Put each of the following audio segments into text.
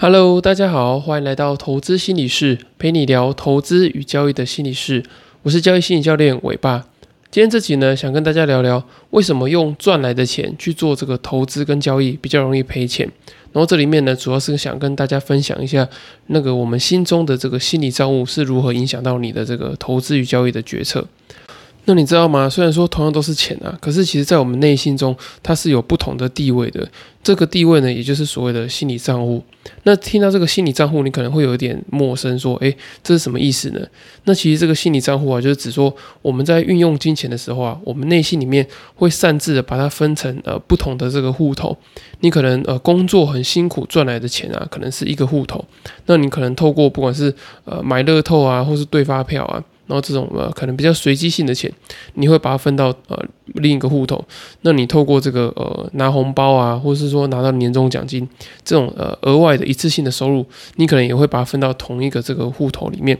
Hello，大家好，欢迎来到投资心理室，陪你聊投资与交易的心理室。我是交易心理教练伟爸。今天这集呢，想跟大家聊聊为什么用赚来的钱去做这个投资跟交易比较容易赔钱。然后这里面呢，主要是想跟大家分享一下，那个我们心中的这个心理账户是如何影响到你的这个投资与交易的决策。那你知道吗？虽然说同样都是钱啊，可是其实在我们内心中，它是有不同的地位的。这个地位呢，也就是所谓的心理账户。那听到这个心理账户，你可能会有一点陌生，说：“诶，这是什么意思呢？”那其实这个心理账户啊，就是指说我们在运用金钱的时候啊，我们内心里面会擅自的把它分成呃不同的这个户头。你可能呃工作很辛苦赚来的钱啊，可能是一个户头。那你可能透过不管是呃买乐透啊，或是兑发票啊。然后这种呃可能比较随机性的钱，你会把它分到呃另一个户头。那你透过这个呃拿红包啊，或者是说拿到年终奖金这种呃额外的一次性的收入，你可能也会把它分到同一个这个户头里面。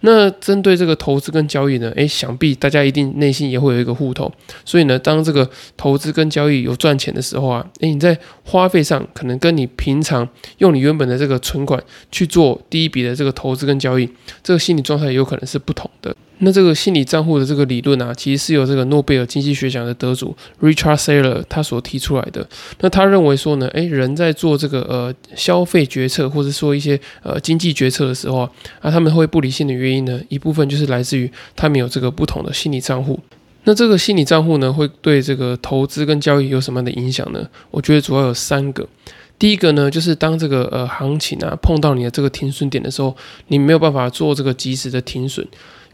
那针对这个投资跟交易呢？诶，想必大家一定内心也会有一个户头。所以呢，当这个投资跟交易有赚钱的时候啊，诶，你在花费上可能跟你平常用你原本的这个存款去做第一笔的这个投资跟交易，这个心理状态有可能是不同的。那这个心理账户的这个理论啊，其实是由这个诺贝尔经济学奖的得主 Richard Saylor 他所提出来的。那他认为说呢，诶，人在做这个呃消费决策，或者说一些呃经济决策的时候啊，啊他们会不理性的原因呢，一部分就是来自于他们有这个不同的心理账户。那这个心理账户呢，会对这个投资跟交易有什么样的影响呢？我觉得主要有三个。第一个呢，就是当这个呃行情啊碰到你的这个停损点的时候，你没有办法做这个及时的停损。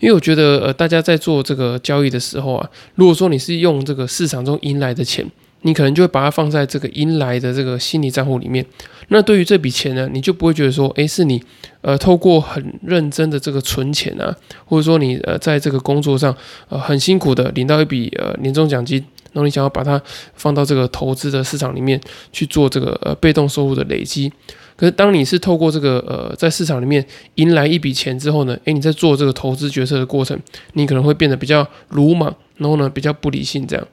因为我觉得，呃，大家在做这个交易的时候啊，如果说你是用这个市场中赢来的钱，你可能就会把它放在这个赢来的这个心理账户里面。那对于这笔钱呢，你就不会觉得说，诶，是你呃透过很认真的这个存钱啊，或者说你呃在这个工作上呃很辛苦的领到一笔呃年终奖金，然后你想要把它放到这个投资的市场里面去做这个呃被动收入的累积。可是，当你是透过这个呃，在市场里面赢来一笔钱之后呢，诶，你在做这个投资决策的过程，你可能会变得比较鲁莽，然后呢，比较不理性这样。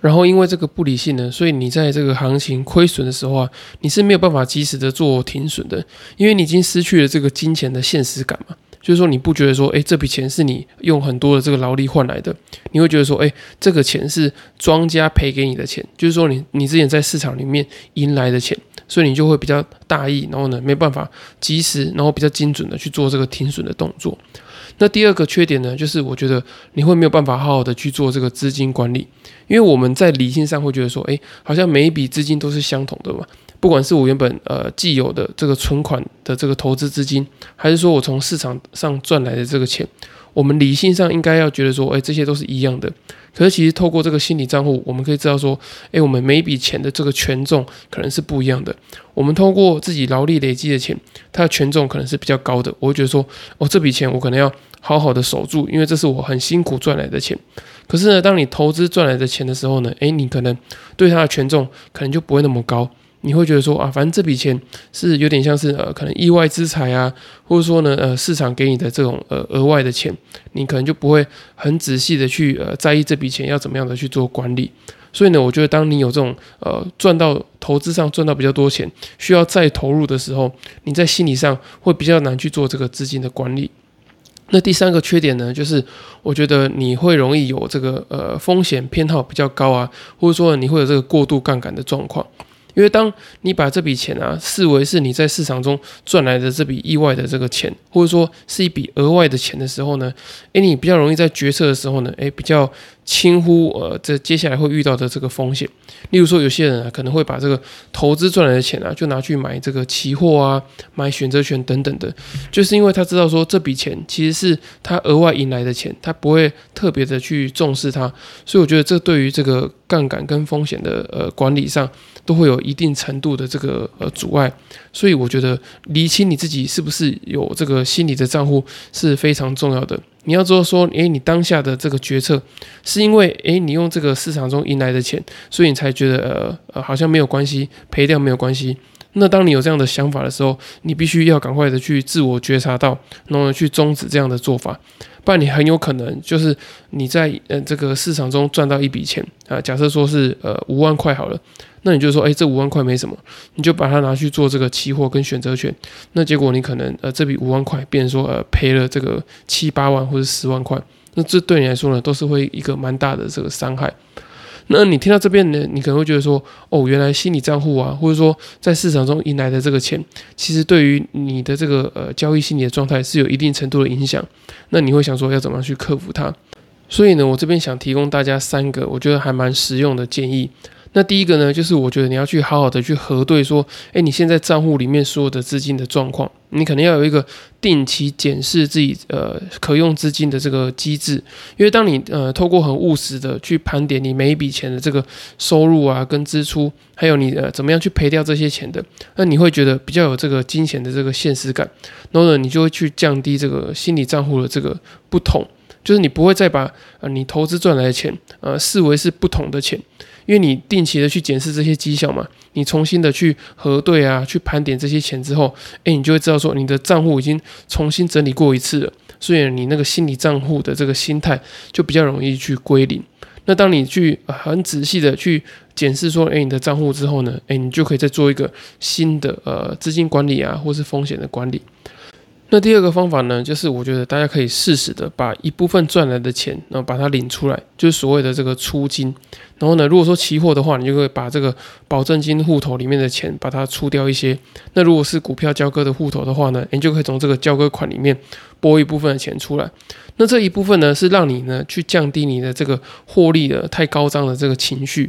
然后因为这个不理性呢，所以你在这个行情亏损的时候啊，你是没有办法及时的做停损的，因为你已经失去了这个金钱的现实感嘛。就是说，你不觉得说，诶，这笔钱是你用很多的这个劳力换来的，你会觉得说，诶，这个钱是庄家赔给你的钱，就是说，你你之前在市场里面赢来的钱。所以你就会比较大意，然后呢没办法及时，然后比较精准的去做这个停损的动作。那第二个缺点呢，就是我觉得你会没有办法好好的去做这个资金管理，因为我们在理性上会觉得说，哎，好像每一笔资金都是相同的嘛，不管是我原本呃既有的这个存款的这个投资资金，还是说我从市场上赚来的这个钱，我们理性上应该要觉得说，哎，这些都是一样的。可是，其实透过这个心理账户，我们可以知道说，诶，我们每一笔钱的这个权重可能是不一样的。我们通过自己劳力累积的钱，它的权重可能是比较高的。我会觉得说，哦，这笔钱我可能要好好的守住，因为这是我很辛苦赚来的钱。可是呢，当你投资赚来的钱的时候呢，诶，你可能对它的权重可能就不会那么高。你会觉得说啊，反正这笔钱是有点像是呃，可能意外之财啊，或者说呢，呃，市场给你的这种呃额外的钱，你可能就不会很仔细的去呃在意这笔钱要怎么样的去做管理。所以呢，我觉得当你有这种呃赚到投资上赚到比较多钱，需要再投入的时候，你在心理上会比较难去做这个资金的管理。那第三个缺点呢，就是我觉得你会容易有这个呃风险偏好比较高啊，或者说你会有这个过度杠杆的状况。因为当你把这笔钱啊视为是你在市场中赚来的这笔意外的这个钱，或者说是一笔额外的钱的时候呢，诶，你比较容易在决策的时候呢，诶，比较。轻忽呃，这接下来会遇到的这个风险，例如说，有些人啊可能会把这个投资赚来的钱啊，就拿去买这个期货啊，买选择权等等的，就是因为他知道说这笔钱其实是他额外赢来的钱，他不会特别的去重视它，所以我觉得这对于这个杠杆跟风险的呃管理上都会有一定程度的这个呃阻碍，所以我觉得理清你自己是不是有这个心理的账户是非常重要的。你要做说，诶，你当下的这个决策，是因为诶，你用这个市场中赢来的钱，所以你才觉得呃呃，好像没有关系，赔掉没有关系。那当你有这样的想法的时候，你必须要赶快的去自我觉察到，然后去终止这样的做法，不然你很有可能就是你在呃这个市场中赚到一笔钱啊，假设说是呃五万块好了，那你就说，哎，这五万块没什么，你就把它拿去做这个期货跟选择权，那结果你可能呃这笔五万块变成说呃赔了这个七八万或者十万块，那这对你来说呢，都是会一个蛮大的这个伤害。那你听到这边呢，你可能会觉得说，哦，原来心理账户啊，或者说在市场中迎来的这个钱，其实对于你的这个呃交易心理的状态是有一定程度的影响。那你会想说，要怎么样去克服它？所以呢，我这边想提供大家三个我觉得还蛮实用的建议。那第一个呢，就是我觉得你要去好好的去核对说，诶，你现在账户里面所有的资金的状况，你可能要有一个定期检视自己呃可用资金的这个机制，因为当你呃透过很务实的去盘点你每一笔钱的这个收入啊跟支出，还有你呃怎么样去赔掉这些钱的，那你会觉得比较有这个金钱的这个现实感，然后呢，你就会去降低这个心理账户的这个不同，就是你不会再把呃你投资赚来的钱呃视为是不同的钱。因为你定期的去检视这些绩效嘛，你重新的去核对啊，去盘点这些钱之后，诶，你就会知道说你的账户已经重新整理过一次了，所以你那个心理账户的这个心态就比较容易去归零。那当你去很仔细的去检视说，诶，你的账户之后呢，诶，你就可以再做一个新的呃资金管理啊，或是风险的管理。那第二个方法呢，就是我觉得大家可以适时的把一部分赚来的钱，然后把它领出来，就是所谓的这个出金。然后呢，如果说期货的话，你就会把这个保证金户头里面的钱把它出掉一些。那如果是股票交割的户头的话呢，你就可以从这个交割款里面拨一部分的钱出来。那这一部分呢，是让你呢去降低你的这个获利的太高涨的这个情绪。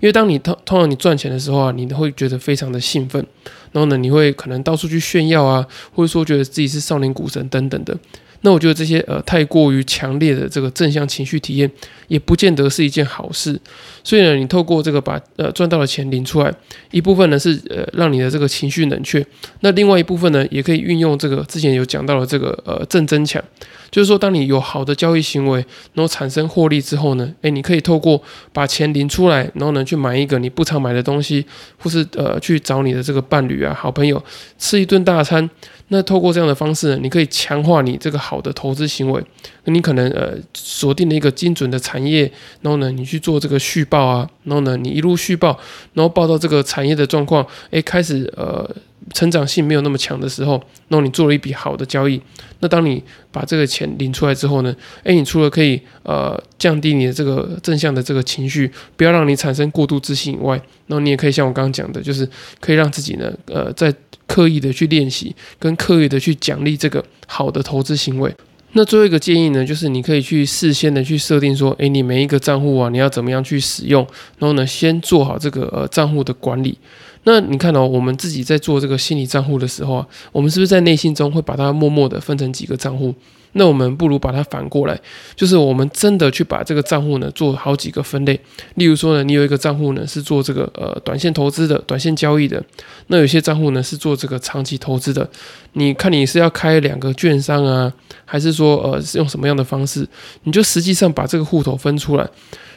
因为当你通通常你赚钱的时候啊，你会觉得非常的兴奋。然后呢，你会可能到处去炫耀啊，或者说觉得自己是少年股神等等的。那我觉得这些呃太过于强烈的这个正向情绪体验，也不见得是一件好事。所以呢，你透过这个把呃赚到的钱领出来，一部分呢是呃让你的这个情绪冷却，那另外一部分呢，也可以运用这个之前有讲到的这个呃正增强，就是说当你有好的交易行为，然后产生获利之后呢，诶，你可以透过把钱领出来，然后呢去买一个你不常买的东西，或是呃去找你的这个伴侣啊、好朋友吃一顿大餐。那透过这样的方式，你可以强化你这个好的投资行为。那你可能呃锁定了一个精准的产业，然后呢你去做这个续报啊，然后呢你一路续报，然后报到这个产业的状况，诶，开始呃成长性没有那么强的时候，然后你做了一笔好的交易。那当你把这个钱领出来之后呢，诶，你除了可以呃降低你的这个正向的这个情绪，不要让你产生过度自信以外，然后你也可以像我刚刚讲的，就是可以让自己呢呃在刻意的去练习，跟刻意的去奖励这个好的投资行为。那最后一个建议呢，就是你可以去事先的去设定说，诶，你每一个账户啊，你要怎么样去使用，然后呢，先做好这个呃账户的管理。那你看哦，我们自己在做这个心理账户的时候啊，我们是不是在内心中会把它默默的分成几个账户？那我们不如把它反过来，就是我们真的去把这个账户呢做好几个分类。例如说呢，你有一个账户呢是做这个呃短线投资的、短线交易的，那有些账户呢是做这个长期投资的。你看你是要开两个券商啊，还是说呃是用什么样的方式？你就实际上把这个户头分出来。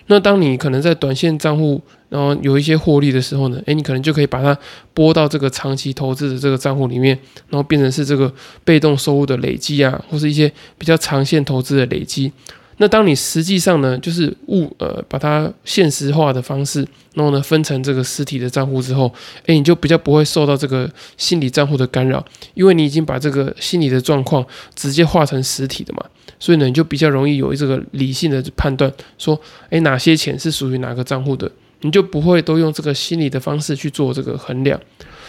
那当你可能在短线账户，然后有一些获利的时候呢，诶，你可能就可以把它拨到这个长期投资的这个账户里面，然后变成是这个被动收入的累积啊，或是一些比较长线投资的累积。那当你实际上呢，就是物呃把它现实化的方式，然后呢分成这个实体的账户之后，诶，你就比较不会受到这个心理账户的干扰，因为你已经把这个心理的状况直接化成实体的嘛。所以呢，你就比较容易有这个理性的判断，说，诶，哪些钱是属于哪个账户的，你就不会都用这个心理的方式去做这个衡量。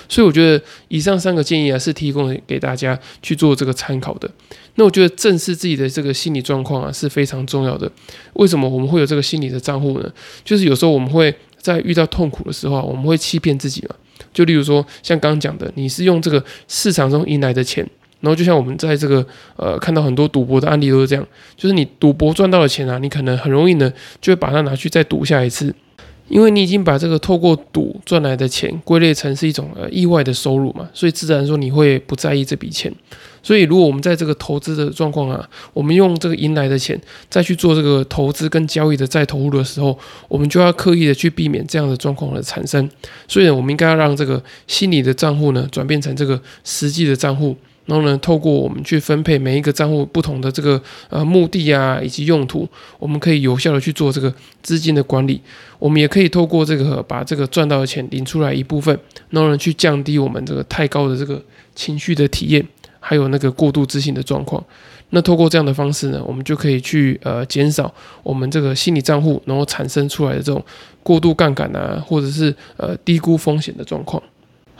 所以我觉得以上三个建议啊，是提供给大家去做这个参考的。那我觉得正视自己的这个心理状况啊，是非常重要的。为什么我们会有这个心理的账户呢？就是有时候我们会在遇到痛苦的时候啊，我们会欺骗自己嘛。就例如说，像刚刚讲的，你是用这个市场中赢来的钱。然后就像我们在这个呃看到很多赌博的案例都是这样，就是你赌博赚到的钱啊，你可能很容易呢就会把它拿去再赌下一次，因为你已经把这个透过赌赚来的钱归类成是一种呃意外的收入嘛，所以自然说你会不在意这笔钱。所以，如果我们在这个投资的状况啊，我们用这个赢来的钱再去做这个投资跟交易的再投入的时候，我们就要刻意的去避免这样的状况的产生。所以呢，我们应该要让这个心理的账户呢转变成这个实际的账户。然后呢，透过我们去分配每一个账户不同的这个呃目的啊，以及用途，我们可以有效的去做这个资金的管理。我们也可以透过这个把这个赚到的钱领出来一部分，然后呢去降低我们这个太高的这个情绪的体验，还有那个过度自信的状况。那透过这样的方式呢，我们就可以去呃减少我们这个心理账户然后产生出来的这种过度杠杆啊，或者是呃低估风险的状况。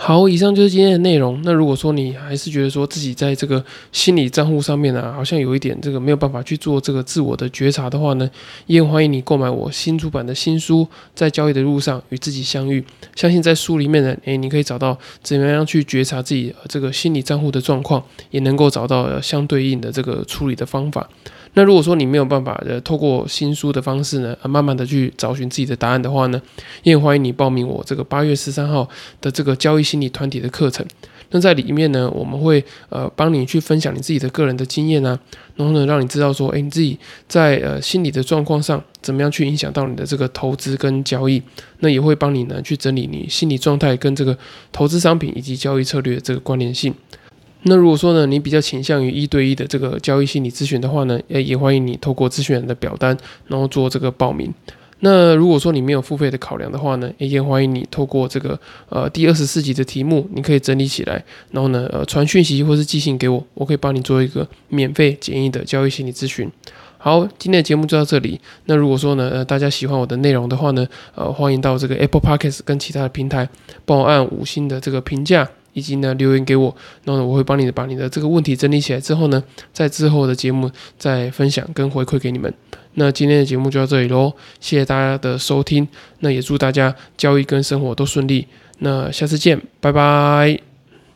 好，以上就是今天的内容。那如果说你还是觉得说自己在这个心理账户上面呢，好像有一点这个没有办法去做这个自我的觉察的话呢，也欢迎你购买我新出版的新书《在交易的路上与自己相遇》。相信在书里面呢，诶，你可以找到怎么样去觉察自己这个心理账户的状况，也能够找到相对应的这个处理的方法。那如果说你没有办法呃透过新书的方式呢，啊慢慢的去找寻自己的答案的话呢，也欢迎你报名我这个八月十三号的这个交易心理团体的课程。那在里面呢，我们会呃帮你去分享你自己的个人的经验啊，然后呢让你知道说，哎你自己在呃心理的状况上怎么样去影响到你的这个投资跟交易。那也会帮你呢去整理你心理状态跟这个投资商品以及交易策略这个关联性。那如果说呢，你比较倾向于一对一的这个交易心理咨询的话呢，诶，也欢迎你透过咨询人的表单，然后做这个报名。那如果说你没有付费的考量的话呢，也欢迎你透过这个呃第二十四集的题目，你可以整理起来，然后呢呃传讯息或是寄信给我，我可以帮你做一个免费简易的交易心理咨询。好，今天的节目就到这里。那如果说呢呃大家喜欢我的内容的话呢，呃欢迎到这个 Apple Podcast 跟其他的平台帮我按五星的这个评价。以及呢，留言给我，然后呢，我会帮你把你的这个问题整理起来之后呢，在之后的节目再分享跟回馈给你们。那今天的节目就到这里喽，谢谢大家的收听，那也祝大家交易跟生活都顺利。那下次见，拜拜。